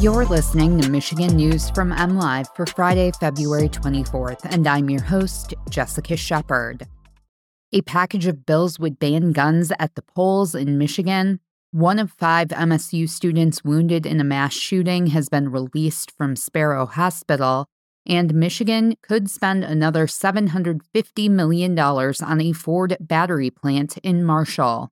You're listening to Michigan News from MLive for Friday, February 24th, and I'm your host, Jessica Shepard. A package of bills would ban guns at the polls in Michigan. One of five MSU students wounded in a mass shooting has been released from Sparrow Hospital, and Michigan could spend another $750 million on a Ford battery plant in Marshall.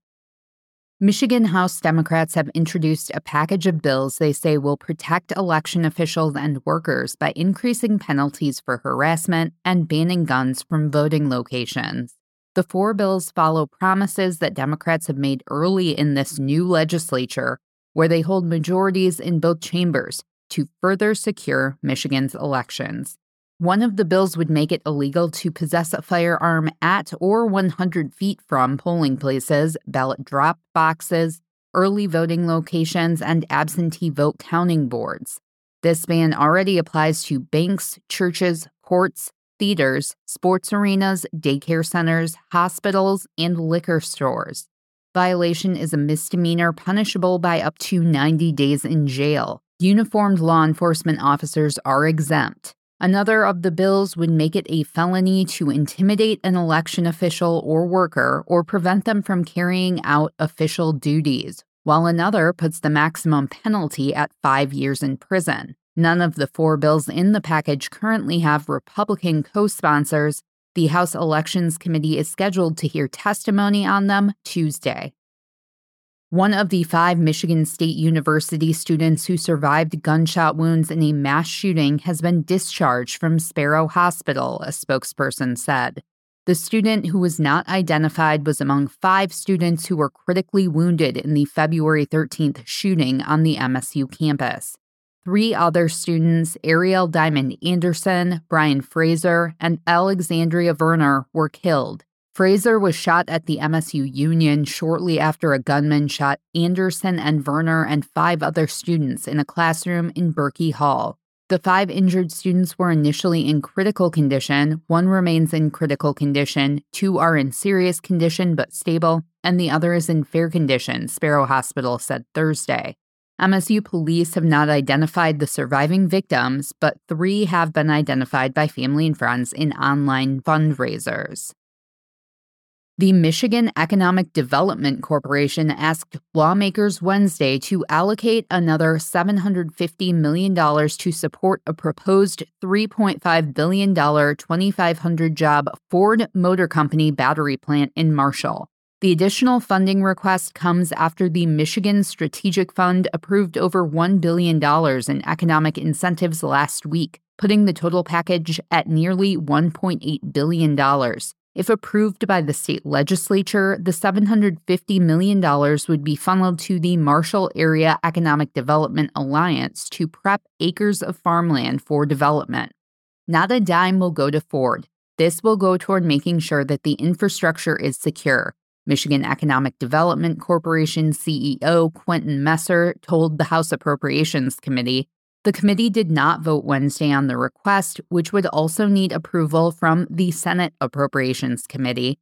Michigan House Democrats have introduced a package of bills they say will protect election officials and workers by increasing penalties for harassment and banning guns from voting locations. The four bills follow promises that Democrats have made early in this new legislature, where they hold majorities in both chambers, to further secure Michigan's elections. One of the bills would make it illegal to possess a firearm at or 100 feet from polling places, ballot drop boxes, early voting locations, and absentee vote counting boards. This ban already applies to banks, churches, courts, theaters, sports arenas, daycare centers, hospitals, and liquor stores. Violation is a misdemeanor punishable by up to 90 days in jail. Uniformed law enforcement officers are exempt. Another of the bills would make it a felony to intimidate an election official or worker or prevent them from carrying out official duties, while another puts the maximum penalty at five years in prison. None of the four bills in the package currently have Republican co sponsors. The House Elections Committee is scheduled to hear testimony on them Tuesday. One of the five Michigan State University students who survived gunshot wounds in a mass shooting has been discharged from Sparrow Hospital, a spokesperson said. The student who was not identified was among five students who were critically wounded in the February 13th shooting on the MSU campus. Three other students, Arielle Diamond Anderson, Brian Fraser, and Alexandria Verner, were killed. Fraser was shot at the MSU Union shortly after a gunman shot Anderson and Verner and five other students in a classroom in Berkey Hall. The five injured students were initially in critical condition. One remains in critical condition, two are in serious condition but stable, and the other is in fair condition, Sparrow Hospital said Thursday. MSU police have not identified the surviving victims, but three have been identified by family and friends in online fundraisers. The Michigan Economic Development Corporation asked lawmakers Wednesday to allocate another $750 million to support a proposed $3.5 billion 2,500 job Ford Motor Company battery plant in Marshall. The additional funding request comes after the Michigan Strategic Fund approved over $1 billion in economic incentives last week, putting the total package at nearly $1.8 billion. If approved by the state legislature, the $750 million would be funneled to the Marshall Area Economic Development Alliance to prep acres of farmland for development. Not a dime will go to Ford. This will go toward making sure that the infrastructure is secure. Michigan Economic Development Corporation CEO Quentin Messer told the House Appropriations Committee the committee did not vote Wednesday on the request, which would also need approval from the Senate Appropriations Committee.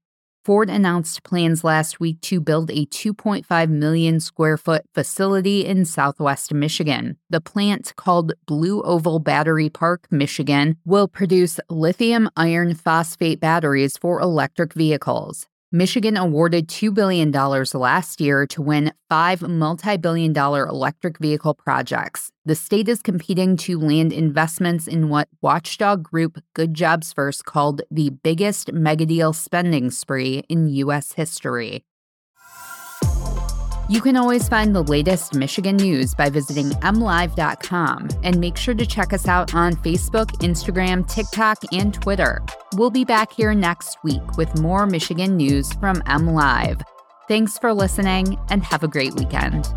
Ford announced plans last week to build a 2.5 million square foot facility in southwest Michigan. The plant, called Blue Oval Battery Park, Michigan, will produce lithium iron phosphate batteries for electric vehicles. Michigan awarded $2 billion last year to win five multi billion dollar electric vehicle projects. The state is competing to land investments in what watchdog group Good Jobs First called the biggest megadeal spending spree in U.S. history. You can always find the latest Michigan news by visiting mlive.com and make sure to check us out on Facebook, Instagram, TikTok, and Twitter. We'll be back here next week with more Michigan news from MLive. Thanks for listening and have a great weekend.